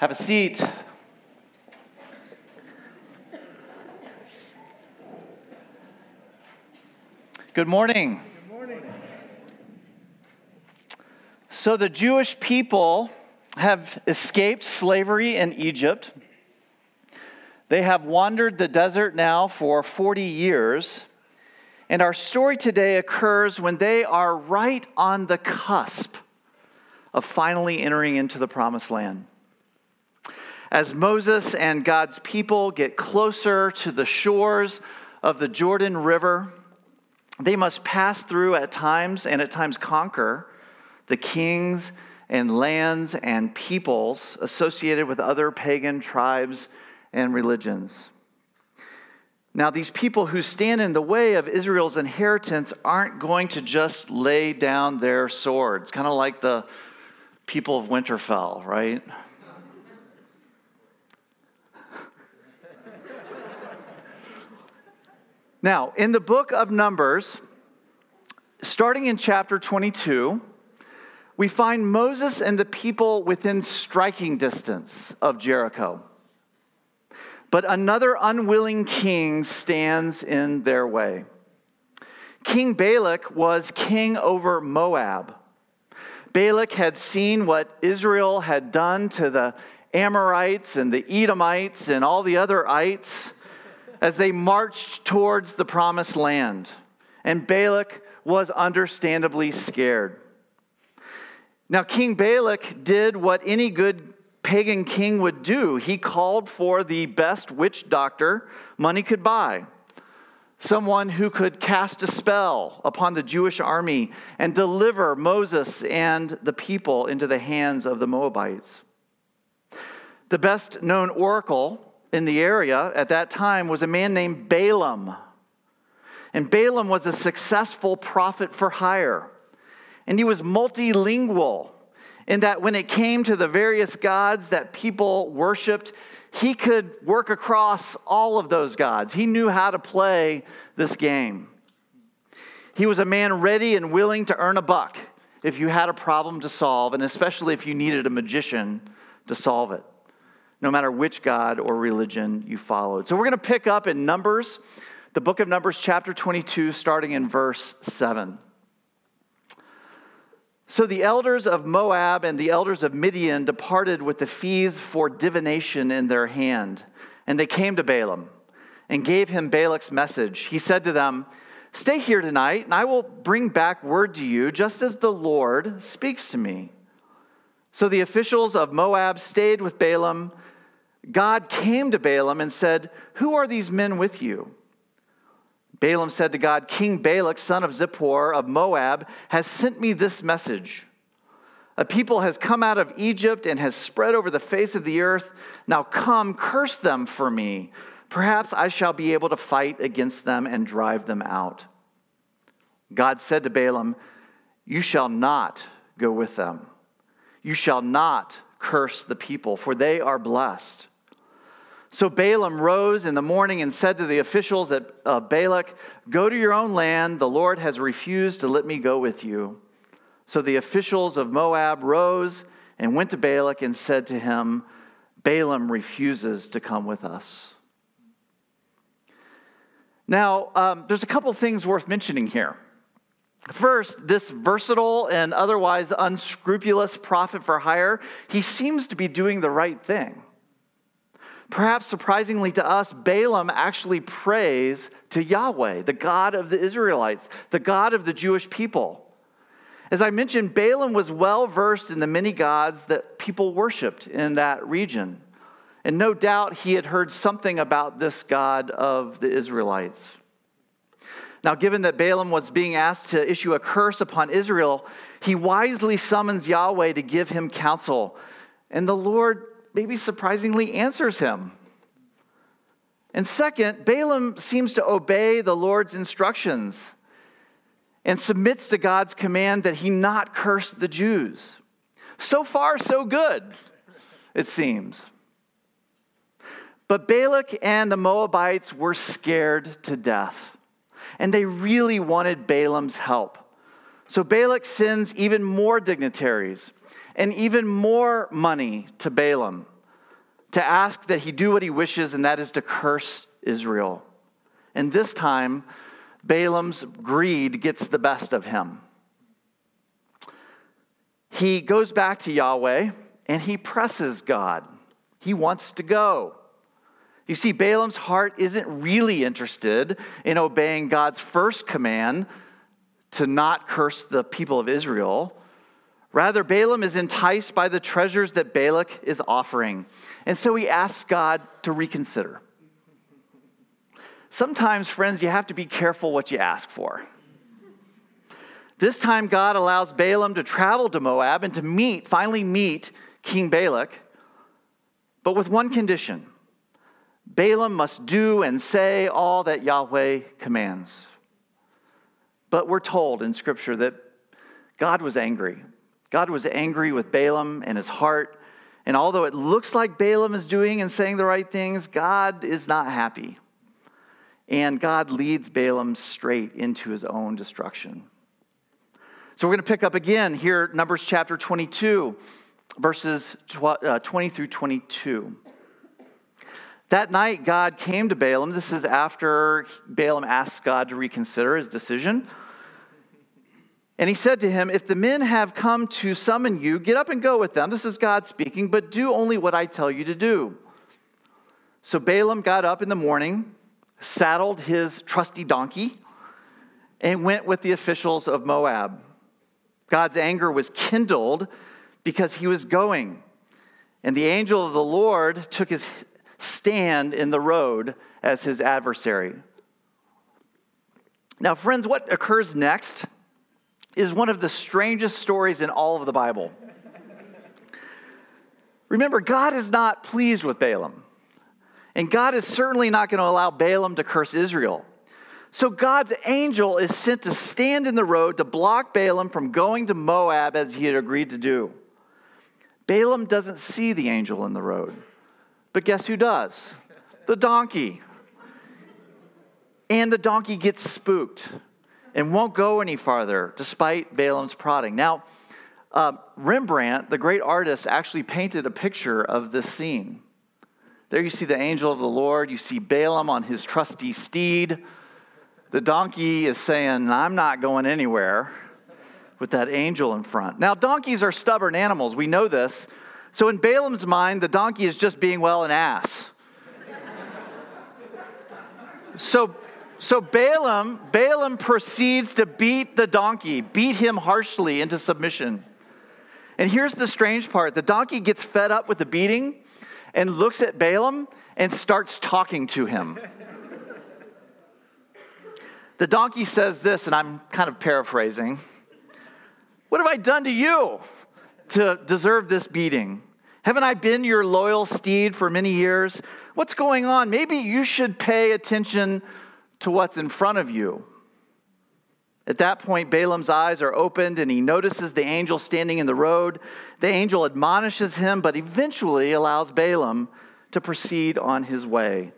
Have a seat. Good morning. Good morning. So, the Jewish people have escaped slavery in Egypt. They have wandered the desert now for 40 years. And our story today occurs when they are right on the cusp of finally entering into the promised land. As Moses and God's people get closer to the shores of the Jordan River, they must pass through at times and at times conquer the kings and lands and peoples associated with other pagan tribes and religions. Now, these people who stand in the way of Israel's inheritance aren't going to just lay down their swords, kind of like the people of Winterfell, right? Now, in the book of Numbers, starting in chapter 22, we find Moses and the people within striking distance of Jericho. But another unwilling king stands in their way. King Balak was king over Moab. Balak had seen what Israel had done to the Amorites and the Edomites and all the other ites as they marched towards the promised land. And Balak was understandably scared. Now, King Balak did what any good pagan king would do. He called for the best witch doctor money could buy, someone who could cast a spell upon the Jewish army and deliver Moses and the people into the hands of the Moabites. The best known oracle in the area at that time was a man named Balaam. And Balaam was a successful prophet for hire. And he was multilingual in that when it came to the various gods that people worshiped, he could work across all of those gods. He knew how to play this game. He was a man ready and willing to earn a buck if you had a problem to solve, and especially if you needed a magician to solve it, no matter which god or religion you followed. So we're going to pick up in Numbers, the book of Numbers, chapter 22, starting in verse 7. So the elders of Moab and the elders of Midian departed with the fees for divination in their hand. And they came to Balaam and gave him Balak's message. He said to them, Stay here tonight, and I will bring back word to you, just as the Lord speaks to me. So the officials of Moab stayed with Balaam. God came to Balaam and said, Who are these men with you? Balaam said to God, King Balak, son of Zippor of Moab, has sent me this message. A people has come out of Egypt and has spread over the face of the earth. Now come, curse them for me. Perhaps I shall be able to fight against them and drive them out. God said to Balaam, You shall not go with them. You shall not curse the people, for they are blessed. So Balaam rose in the morning and said to the officials at Balak, Go to your own land. The Lord has refused to let me go with you. So the officials of Moab rose and went to Balak and said to him, Balaam refuses to come with us. Now, um, there's a couple things worth mentioning here. First, this versatile and otherwise unscrupulous prophet for hire, he seems to be doing the right thing. Perhaps surprisingly to us, Balaam actually prays to Yahweh, the God of the Israelites, the God of the Jewish people. As I mentioned, Balaam was well versed in the many gods that people worshiped in that region. And no doubt he had heard something about this God of the Israelites. Now, given that Balaam was being asked to issue a curse upon Israel, he wisely summons Yahweh to give him counsel. And the Lord maybe surprisingly answers him. And second, Balaam seems to obey the Lord's instructions and submits to God's command that he not curse the Jews. So far, so good, it seems. But Balak and the Moabites were scared to death, and they really wanted Balaam's help. So Balak sends even more dignitaries and even more money to Balaam to ask that he do what he wishes, and that is to curse Israel. And this time, Balaam's greed gets the best of him. He goes back to Yahweh and he presses God. He wants to go. You see, Balaam's heart isn't really interested in obeying God's first command to not curse the people of Israel. Rather, Balaam is enticed by the treasures that Balak is offering. And so he asks God to reconsider. Sometimes, friends, you have to be careful what you ask for. This time, God allows Balaam to travel to Moab and to meet, finally meet King Balak, but with one condition Balaam must do and say all that Yahweh commands. But we're told in Scripture that God was angry. God was angry with Balaam and his heart. And although it looks like Balaam is doing and saying the right things, God is not happy. And God leads Balaam straight into his own destruction. So we're going to pick up again here, Numbers chapter 22, verses uh, 20 through 22. That night, God came to Balaam. This is after Balaam asked God to reconsider his decision. And he said to him, If the men have come to summon you, get up and go with them. This is God speaking, but do only what I tell you to do. So Balaam got up in the morning, saddled his trusty donkey, and went with the officials of Moab. God's anger was kindled because he was going. And the angel of the Lord took his stand in the road as his adversary. Now, friends, what occurs next is one of the strangest stories in all of the Bible. Remember, God is not pleased with Balaam, and God is certainly not going to allow Balaam to curse Israel. So, God's angel is sent to stand in the road to block Balaam from going to Moab as he had agreed to do. Balaam doesn't see the angel in the road. But guess who does? The donkey. And the donkey gets spooked and won't go any farther despite Balaam's prodding. Now, uh, Rembrandt, the great artist, actually painted a picture of this scene. There you see the angel of the Lord. You see Balaam on his trusty steed. The donkey is saying, I'm not going anywhere with that angel in front. Now, donkeys are stubborn animals. We know this. So, in Balaam's mind, the donkey is just being, well, an ass. so, so Balaam, Balaam proceeds to beat the donkey, beat him harshly into submission. And here's the strange part the donkey gets fed up with the beating and looks at Balaam and starts talking to him. the donkey says this, and I'm kind of paraphrasing What have I done to you? To deserve this beating? Haven't I been your loyal steed for many years? What's going on? Maybe you should pay attention to what's in front of you. At that point, Balaam's eyes are opened and he notices the angel standing in the road. The angel admonishes him, but eventually allows Balaam to proceed on his way.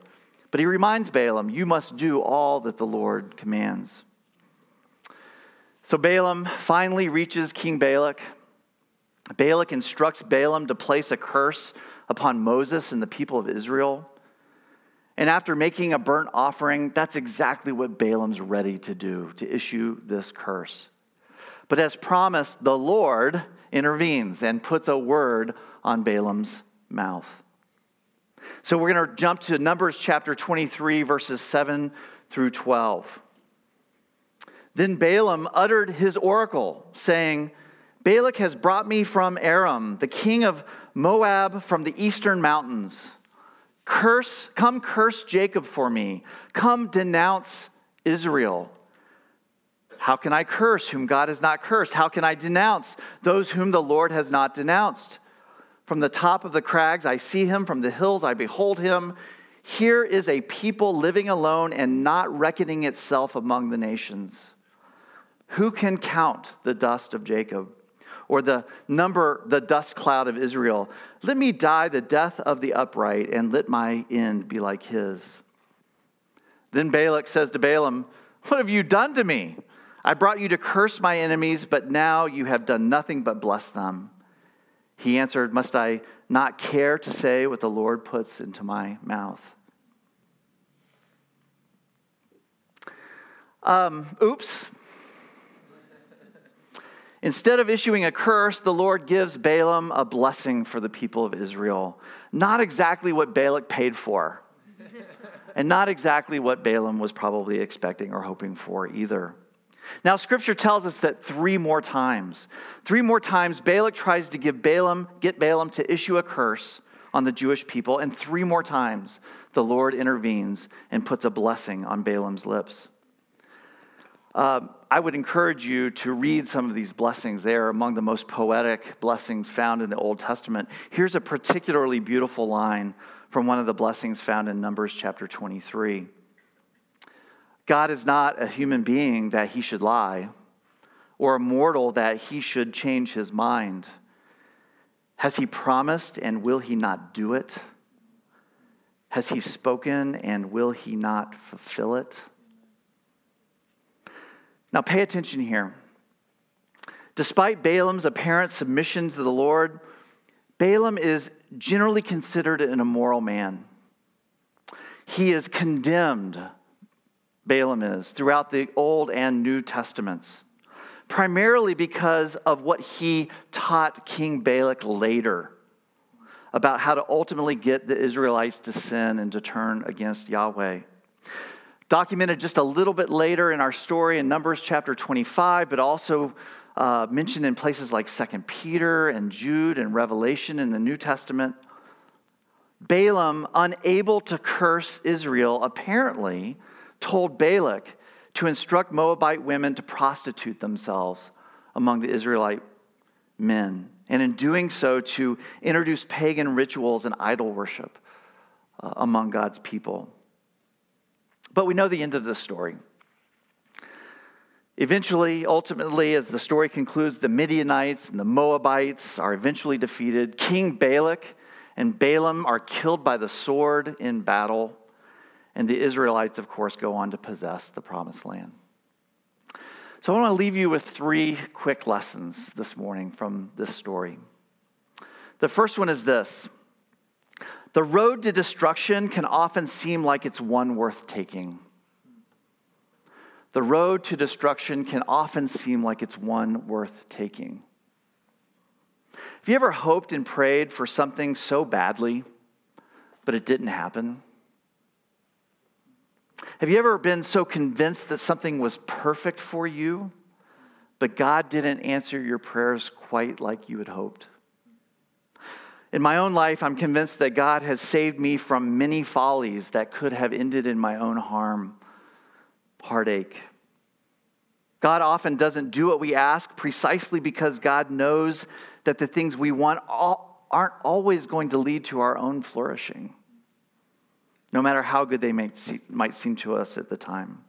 But he reminds Balaam, You must do all that the Lord commands. So Balaam finally reaches King Balak. Balak instructs Balaam to place a curse upon Moses and the people of Israel. And after making a burnt offering, that's exactly what Balaam's ready to do, to issue this curse. But as promised, the Lord intervenes and puts a word on Balaam's mouth. So we're going to jump to Numbers chapter 23, verses 7 through 12. Then Balaam uttered his oracle, saying, Balak has brought me from Aram, the king of Moab from the eastern mountains. Curse, come curse Jacob for me. Come denounce Israel. How can I curse whom God has not cursed? How can I denounce those whom the Lord has not denounced? From the top of the crags I see him, from the hills I behold him. Here is a people living alone and not reckoning itself among the nations. Who can count the dust of Jacob? Or the number the dust cloud of Israel. Let me die the death of the upright, and let my end be like his. Then Balak says to Balaam, What have you done to me? I brought you to curse my enemies, but now you have done nothing but bless them. He answered, Must I not care to say what the Lord puts into my mouth? Um, oops. Instead of issuing a curse, the Lord gives Balaam a blessing for the people of Israel. Not exactly what Balak paid for, and not exactly what Balaam was probably expecting or hoping for either. Now, scripture tells us that three more times, three more times, Balak tries to give Balaam, get Balaam to issue a curse on the Jewish people, and three more times the Lord intervenes and puts a blessing on Balaam's lips. Uh, I would encourage you to read some of these blessings. They are among the most poetic blessings found in the Old Testament. Here's a particularly beautiful line from one of the blessings found in Numbers chapter 23. God is not a human being that he should lie, or a mortal that he should change his mind. Has he promised and will he not do it? Has he spoken and will he not fulfill it? Now, pay attention here. Despite Balaam's apparent submission to the Lord, Balaam is generally considered an immoral man. He is condemned, Balaam is, throughout the Old and New Testaments, primarily because of what he taught King Balak later about how to ultimately get the Israelites to sin and to turn against Yahweh documented just a little bit later in our story in Numbers chapter 25, but also uh, mentioned in places like 2 Peter and Jude and Revelation in the New Testament. Balaam, unable to curse Israel, apparently told Balak to instruct Moabite women to prostitute themselves among the Israelite men, and in doing so, to introduce pagan rituals and idol worship uh, among God's people. But we know the end of the story. Eventually, ultimately, as the story concludes, the Midianites and the Moabites are eventually defeated. King Balak and Balaam are killed by the sword in battle. And the Israelites, of course, go on to possess the promised land. So I want to leave you with three quick lessons this morning from this story. The first one is this the road to destruction can often seem like it's one worth taking. The road to destruction can often seem like it's one worth taking. Have you ever hoped and prayed for something so badly, but it didn't happen? Have you ever been so convinced that something was perfect for you, but God didn't answer your prayers quite like you had hoped? In my own life, I'm convinced that God has saved me from many follies that could have ended in my own harm, heartache. God often doesn't do what we ask precisely because God knows that the things we want aren't always going to lead to our own flourishing, no matter how good they might seem to us at the time.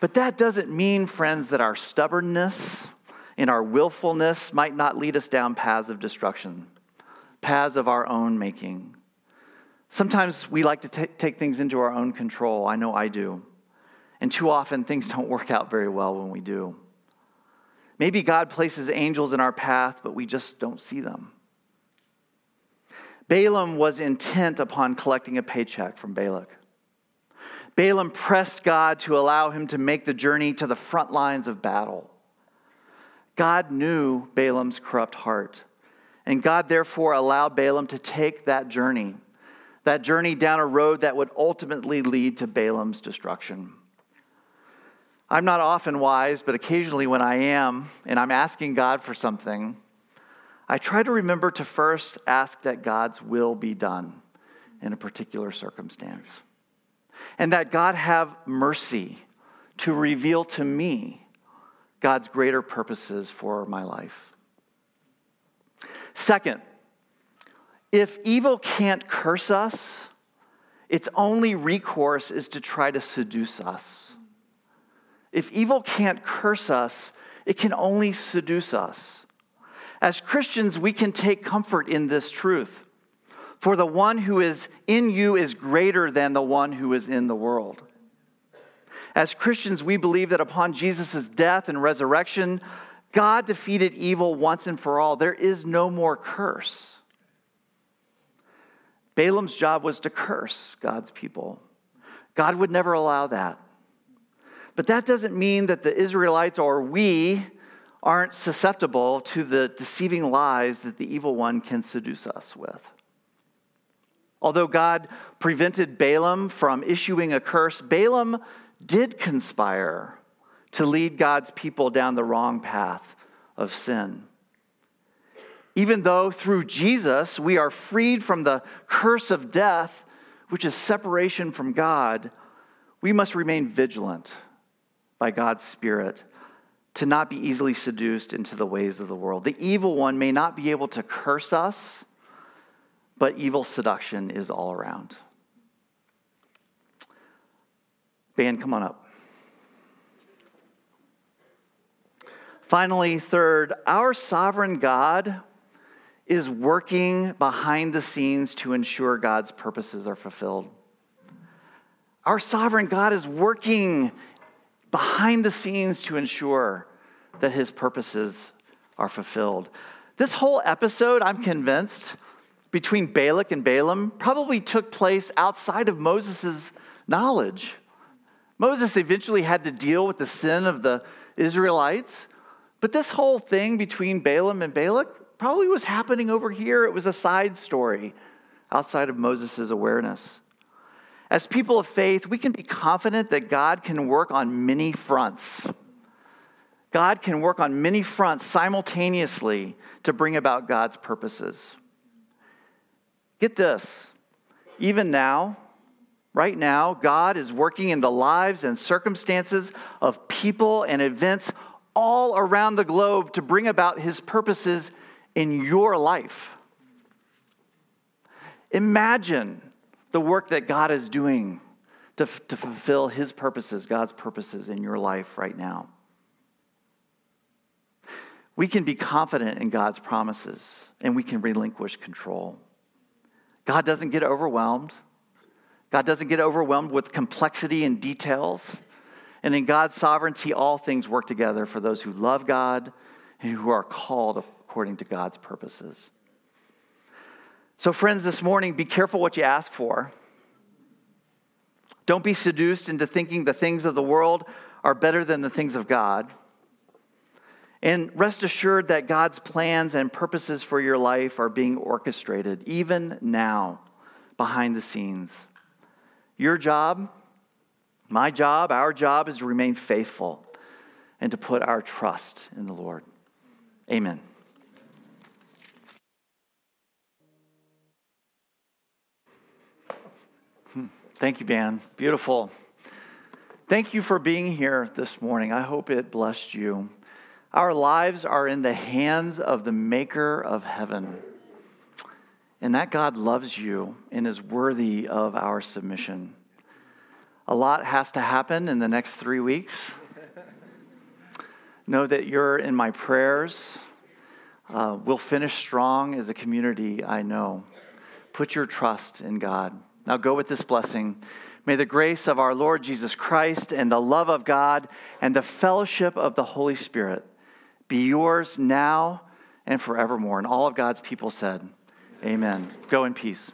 But that doesn't mean, friends, that our stubbornness in our willfulness might not lead us down paths of destruction, paths of our own making. Sometimes we like to t- take things into our own control. I know I do. And too often things don't work out very well when we do. Maybe God places angels in our path, but we just don't see them. Balaam was intent upon collecting a paycheck from Balak. Balaam pressed God to allow him to make the journey to the front lines of battle. God knew Balaam's corrupt heart. And God therefore allowed Balaam to take that journey, that journey down a road that would ultimately lead to Balaam's destruction. I'm not often wise, but occasionally when I am and I'm asking God for something, I try to remember to first ask that God's will be done in a particular circumstance. And that God have mercy to reveal to me God's greater purposes for my life. Second, if evil can't curse us, its only recourse is to try to seduce us. If evil can't curse us, it can only seduce us. As Christians, we can take comfort in this truth. For the one who is in you is greater than the one who is in the world. As Christians, we believe that upon Jesus' death and resurrection, God defeated evil once and for all. There is no more curse. Balaam's job was to curse God's people. God would never allow that. But that doesn't mean that the Israelites or we aren't susceptible to the deceiving lies that the evil one can seduce us with. Although God prevented Balaam from issuing a curse, Balaam did conspire to lead God's people down the wrong path of sin. Even though through Jesus we are freed from the curse of death, which is separation from God, we must remain vigilant by God's Spirit to not be easily seduced into the ways of the world. The evil one may not be able to curse us, but evil seduction is all around. Band, come on up. Finally, third, our sovereign God is working behind the scenes to ensure God's purposes are fulfilled. Our sovereign God is working behind the scenes to ensure that his purposes are fulfilled. This whole episode, I'm convinced, between Balak and Balaam probably took place outside of Moses' knowledge. Moses eventually had to deal with the sin of the Israelites, but this whole thing between Balaam and Balak probably was happening over here. It was a side story outside of Moses' awareness. As people of faith, we can be confident that God can work on many fronts. God can work on many fronts simultaneously to bring about God's purposes. Get this, even now, right now, God is working in the lives and circumstances of people and events all around the globe to bring about his purposes in your life. Imagine the work that God is doing to, to fulfill His purposes, God's purposes in your life right now. We can be confident in God's promises and we can relinquish control. God doesn't get overwhelmed. God doesn't get overwhelmed with complexity and details. And in God's sovereignty, all things work together for those who love God and who are called according to God's purposes. So, friends, this morning, be careful what you ask for. Don't be seduced into thinking the things of the world are better than the things of God. And rest assured that God's plans and purposes for your life are being orchestrated, even now, behind the scenes. Your job, my job, our job is to remain faithful and to put our trust in the Lord. Amen. Hmm. Thank you, Dan. Beautiful. Thank you for being here this morning. I hope it blessed you. Our lives are in the hands of the maker of heaven. And that God loves you and is worthy of our submission. A lot has to happen in the next three weeks. know that you're in my prayers. Uh, we'll finish strong as a community, I know. Put your trust in God. Now go with this blessing. May the grace of our Lord Jesus Christ and the love of God and the fellowship of the Holy Spirit be yours now and forevermore. And all of God's people said, Amen. Go in peace.